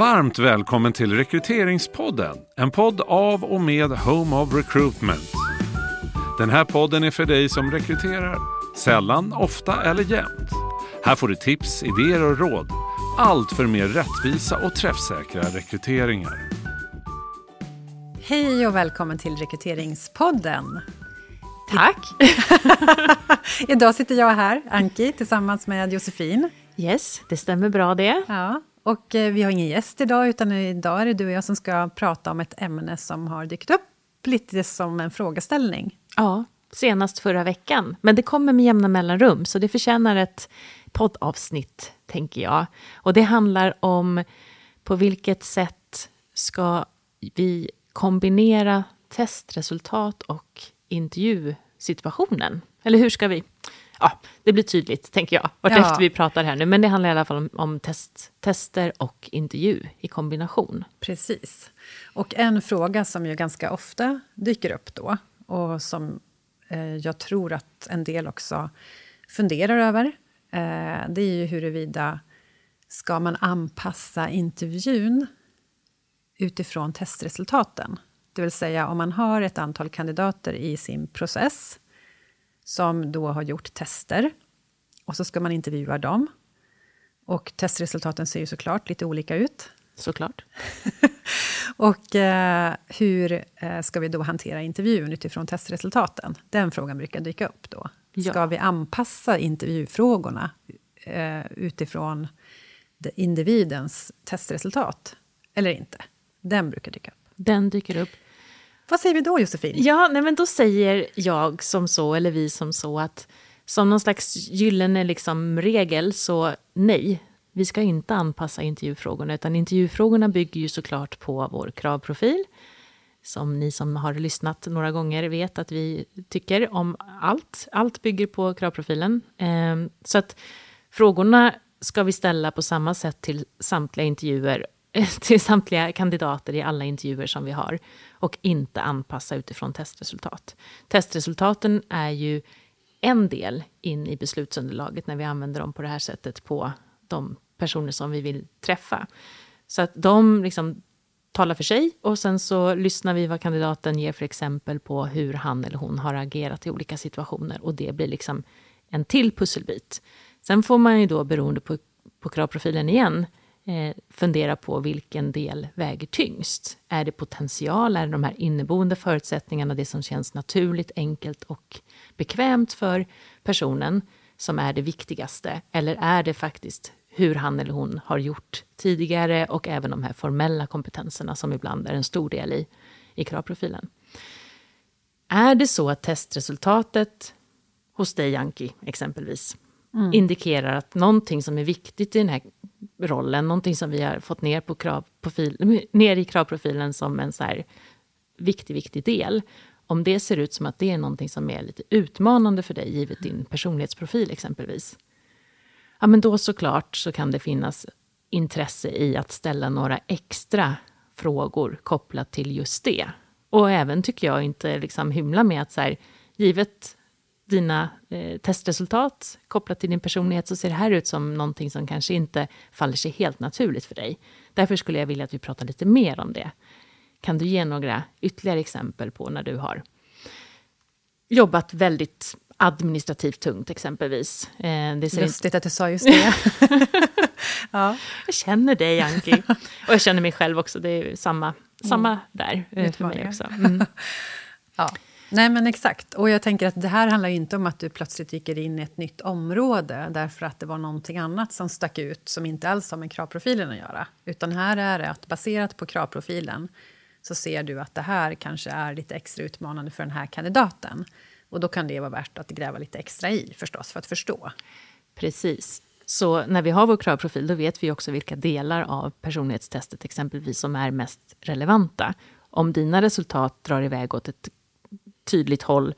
Varmt välkommen till Rekryteringspodden, en podd av och med Home of Recruitment. Den här podden är för dig som rekryterar, sällan, ofta eller jämt. Här får du tips, idéer och råd. Allt för mer rättvisa och träffsäkra rekryteringar. Hej och välkommen till Rekryteringspodden. Tack! Idag sitter jag här, Anki, tillsammans med Josefin. Yes, det stämmer bra det. Ja, och eh, vi har ingen gäst idag, utan idag är det du och jag som ska prata om ett ämne som har dykt upp lite som en frågeställning. Ja, senast förra veckan. Men det kommer med jämna mellanrum, så det förtjänar ett poddavsnitt, tänker jag. Och det handlar om på vilket sätt ska vi kombinera testresultat och intervjusituationen? Eller hur ska vi? Ja, det blir tydligt, tänker jag, vartefter ja. vi pratar här nu. Men det handlar i alla fall om, om test, tester och intervju i kombination. Precis. Och en fråga som ju ganska ofta dyker upp då, och som eh, jag tror att en del också funderar över, eh, det är ju huruvida ska man anpassa intervjun utifrån testresultaten? Det vill säga om man har ett antal kandidater i sin process som då har gjort tester och så ska man intervjua dem. Och testresultaten ser ju såklart lite olika ut. Såklart. och eh, hur eh, ska vi då hantera intervjun utifrån testresultaten? Den frågan brukar dyka upp då. Ja. Ska vi anpassa intervjufrågorna eh, utifrån individens testresultat eller inte? Den brukar dyka upp. Den dyker upp. Vad säger vi då, Josefin? Ja, nej, men då säger jag som så, eller vi som så, att som någon slags gyllene liksom regel, så nej, vi ska inte anpassa intervjufrågorna, utan intervjufrågorna bygger ju såklart på vår kravprofil, som ni som har lyssnat några gånger vet att vi tycker om allt. Allt bygger på kravprofilen. Ehm, så att frågorna ska vi ställa på samma sätt till samtliga intervjuer till samtliga kandidater i alla intervjuer som vi har och inte anpassa utifrån testresultat. Testresultaten är ju en del in i beslutsunderlaget när vi använder dem på det här sättet på de personer som vi vill träffa. Så att de liksom talar för sig och sen så lyssnar vi vad kandidaten ger för exempel på hur han eller hon har agerat i olika situationer och det blir liksom en till pusselbit. Sen får man ju då beroende på, på kravprofilen igen eh, fundera på vilken del väger tyngst. Är det potential, är det de här inneboende förutsättningarna, det som känns naturligt, enkelt och bekvämt för personen som är det viktigaste? Eller är det faktiskt hur han eller hon har gjort tidigare och även de här formella kompetenserna som ibland är en stor del i, i kravprofilen. Är det så att testresultatet hos dig, Anki, exempelvis, mm. indikerar att någonting som är viktigt i den här rollen, någonting som vi har fått ner, på kravprofil, ner i kravprofilen som en så här viktig, viktig del. Om det ser ut som att det är någonting som är lite utmanande för dig, givet din personlighetsprofil exempelvis, ja men då såklart så kan det finnas intresse i att ställa några extra frågor kopplat till just det. Och även tycker jag inte liksom hymla med att så här, givet dina eh, testresultat kopplat till din personlighet så ser det här ut som någonting som kanske inte faller sig helt naturligt för dig. Därför skulle jag vilja att vi pratar lite mer om det. Kan du ge några ytterligare exempel på när du har jobbat väldigt administrativt tungt exempelvis? Eh, det ser Lustigt att du sa just det. ja. Jag känner dig, Anki. Och jag känner mig själv också. Det är samma, samma mm. där eh, för mig också. Mm. ja. Nej, men exakt. Och jag tänker att det här handlar inte om att du plötsligt dyker in i ett nytt område därför att det var någonting annat som stack ut som inte alls har med kravprofilen att göra. Utan här är det att baserat på kravprofilen så ser du att det här kanske är lite extra utmanande för den här kandidaten. Och då kan det vara värt att gräva lite extra i förstås, för att förstå. Precis. Så när vi har vår kravprofil, då vet vi också vilka delar av personlighetstestet exempelvis som är mest relevanta. Om dina resultat drar iväg åt ett tydligt håll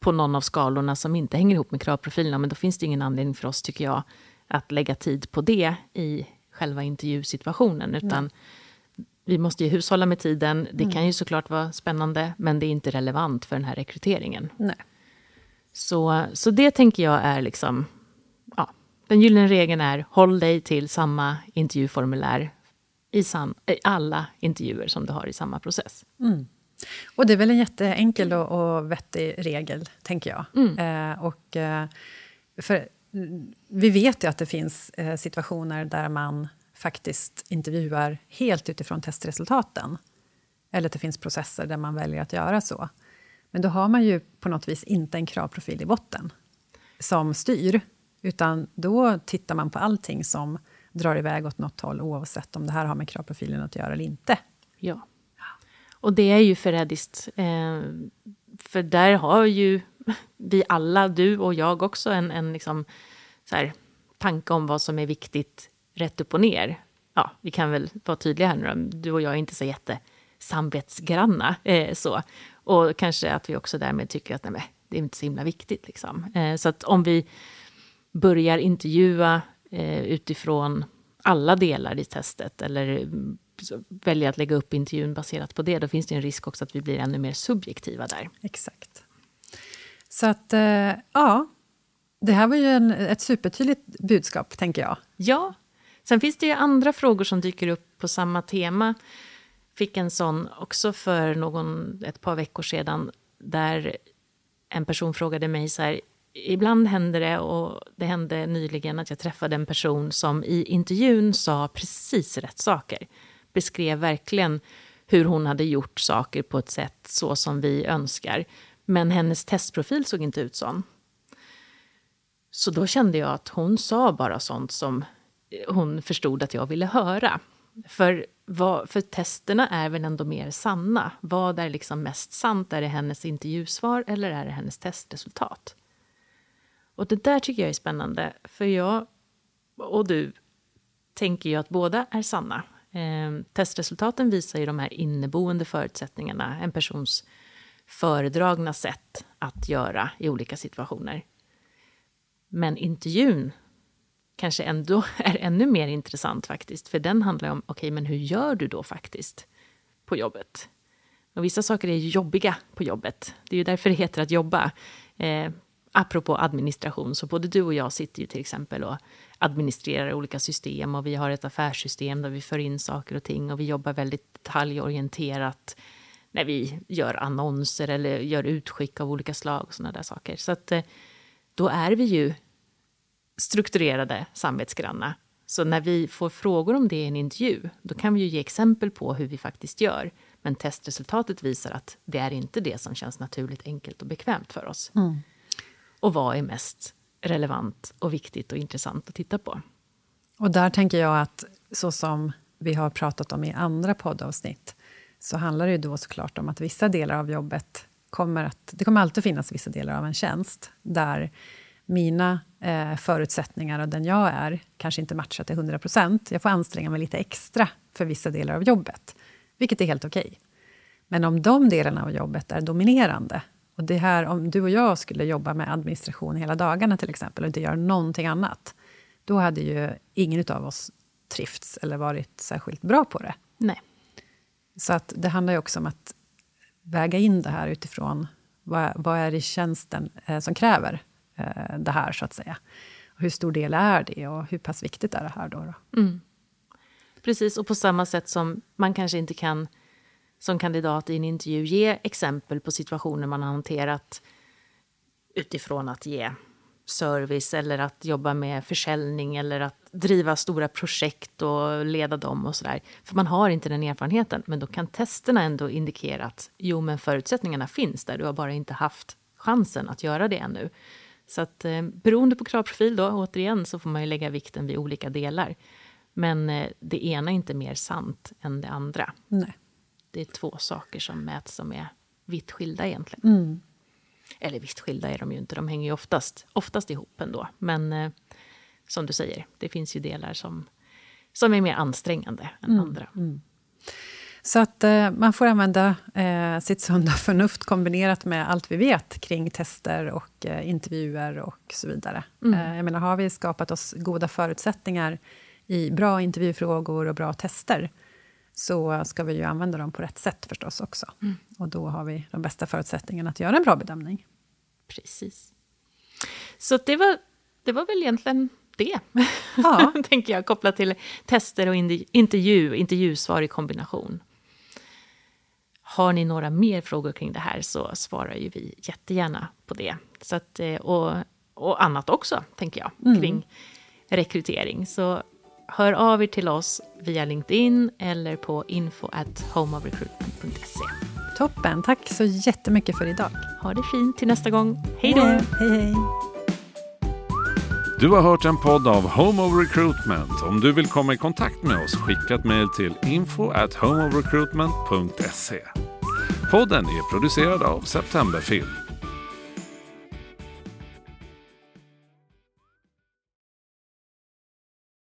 på någon av skalorna som inte hänger ihop med kravprofilerna, men då finns det ingen anledning för oss, tycker jag, att lägga tid på det i själva intervjusituationen, utan Nej. vi måste ju hushålla med tiden. Det mm. kan ju såklart vara spännande, men det är inte relevant för den här rekryteringen. Nej. Så, så det tänker jag är liksom, ja, den gyllene regeln är håll dig till samma intervjuformulär i, sam, i alla intervjuer som du har i samma process. Mm. Och det är väl en jätteenkel och, och vettig regel, tänker jag. Mm. Eh, och, eh, för vi vet ju att det finns eh, situationer där man faktiskt intervjuar helt utifrån testresultaten. Eller att det finns processer där man väljer att göra så. Men då har man ju på något vis inte en kravprofil i botten som styr, utan då tittar man på allting som drar iväg åt något håll, oavsett om det här har med kravprofilen att göra eller inte. Ja. Och det är ju förrädiskt. Eh, för där har ju vi alla, du och jag också, en, en liksom, så här, tanke om vad som är viktigt rätt upp och ner. Ja, vi kan väl vara tydliga här nu Du och jag är inte så jätte samvetsgranna. Eh, så. Och kanske att vi också därmed tycker att nej, det är inte så himla viktigt. Liksom. Eh, så att om vi börjar intervjua eh, utifrån alla delar i testet eller väljer att lägga upp intervjun baserat på det, då finns det en risk också att vi blir ännu mer subjektiva där. Exakt. Så att, eh, ja, det här var ju en, ett supertydligt budskap, tänker jag. Ja. Sen finns det ju andra frågor som dyker upp på samma tema. Fick en sån också för någon, ett par veckor sedan, där en person frågade mig så här, ibland händer det, och det hände nyligen att jag träffade en person som i intervjun sa precis rätt saker. Beskrev verkligen hur hon hade gjort saker på ett sätt så som vi önskar. Men hennes testprofil såg inte ut så. Så då kände jag att hon sa bara sånt som hon förstod att jag ville höra. För, vad, för testerna är väl ändå mer sanna. Vad är liksom mest sant? Är det hennes intervjusvar eller är det hennes testresultat? Och det där tycker jag är spännande, för jag och du tänker ju att båda är sanna. Eh, testresultaten visar ju de här inneboende förutsättningarna, en persons föredragna sätt att göra i olika situationer. Men intervjun kanske ändå är ännu mer intressant faktiskt, för den handlar om, okej, okay, men hur gör du då faktiskt på jobbet? Och vissa saker är jobbiga på jobbet. Det är ju därför det heter att jobba. Eh, apropå administration, så både du och jag sitter ju till exempel och administrerar olika system och vi har ett affärssystem där vi för in saker och ting och vi jobbar väldigt detaljorienterat när vi gör annonser eller gör utskick av olika slag och sådana där saker. Så att eh, då är vi ju strukturerade samvetsgranna. Så när vi får frågor om det i en intervju, då kan vi ju ge exempel på hur vi faktiskt gör. Men testresultatet visar att det är inte det som känns naturligt, enkelt och bekvämt för oss. Mm och vad är mest relevant och viktigt och intressant att titta på. Och där tänker jag att, så som vi har pratat om i andra poddavsnitt, så handlar det ju då såklart om att vissa delar av jobbet kommer att... Det kommer alltid finnas vissa delar av en tjänst där mina eh, förutsättningar och den jag är kanske inte matchar till 100 procent. Jag får anstränga mig lite extra för vissa delar av jobbet, vilket är helt okej. Okay. Men om de delarna av jobbet är dominerande och det här, om du och jag skulle jobba med administration hela dagarna till exempel och inte göra någonting annat, då hade ju ingen av oss trivts eller varit särskilt bra på det. Nej. Så att det handlar ju också om att väga in det här utifrån vad, vad är det tjänsten eh, som kräver eh, det här, så att säga. Och hur stor del är det och hur pass viktigt är det här då? då? Mm. Precis, och på samma sätt som man kanske inte kan som kandidat i en intervju ge exempel på situationer man har hanterat utifrån att ge service eller att jobba med försäljning eller att driva stora projekt och leda dem och sådär. För man har inte den erfarenheten, men då kan testerna ändå indikera att jo, men förutsättningarna finns där, du har bara inte haft chansen att göra det ännu. Så att eh, beroende på kravprofil då, återigen, så får man ju lägga vikten vid olika delar. Men eh, det ena är inte mer sant än det andra. Nej det är två saker som mäts som är vitt skilda egentligen. Mm. Eller vitt skilda är de ju inte, de hänger ju oftast, oftast ihop ändå. Men eh, som du säger, det finns ju delar som, som är mer ansträngande än mm. andra. Mm. Så att eh, man får använda eh, sitt sunda förnuft kombinerat med allt vi vet kring tester och eh, intervjuer och så vidare. Mm. Eh, jag menar, har vi skapat oss goda förutsättningar i bra intervjufrågor och bra tester, så ska vi ju använda dem på rätt sätt förstås också. Mm. Och då har vi de bästa förutsättningarna att göra en bra bedömning. Precis. Så det var, det var väl egentligen det, Ja. tänker jag, kopplat till tester och intervju, intervjusvar i kombination. Har ni några mer frågor kring det här så svarar ju vi jättegärna på det. Så att, eh, och, och annat också, tänker jag, kring rekrytering. Så hör av er till oss via LinkedIn eller på info at homeofrecruitment.se. Toppen, tack så jättemycket för idag. Ha det fint till nästa gång. Hej då! Hej, hej. Du har hört en podd av Home of Recruitment. Om du vill komma i kontakt med oss, skicka ett mejl till info at homeofrecruitment.se. Podden är producerad av Septemberfilm.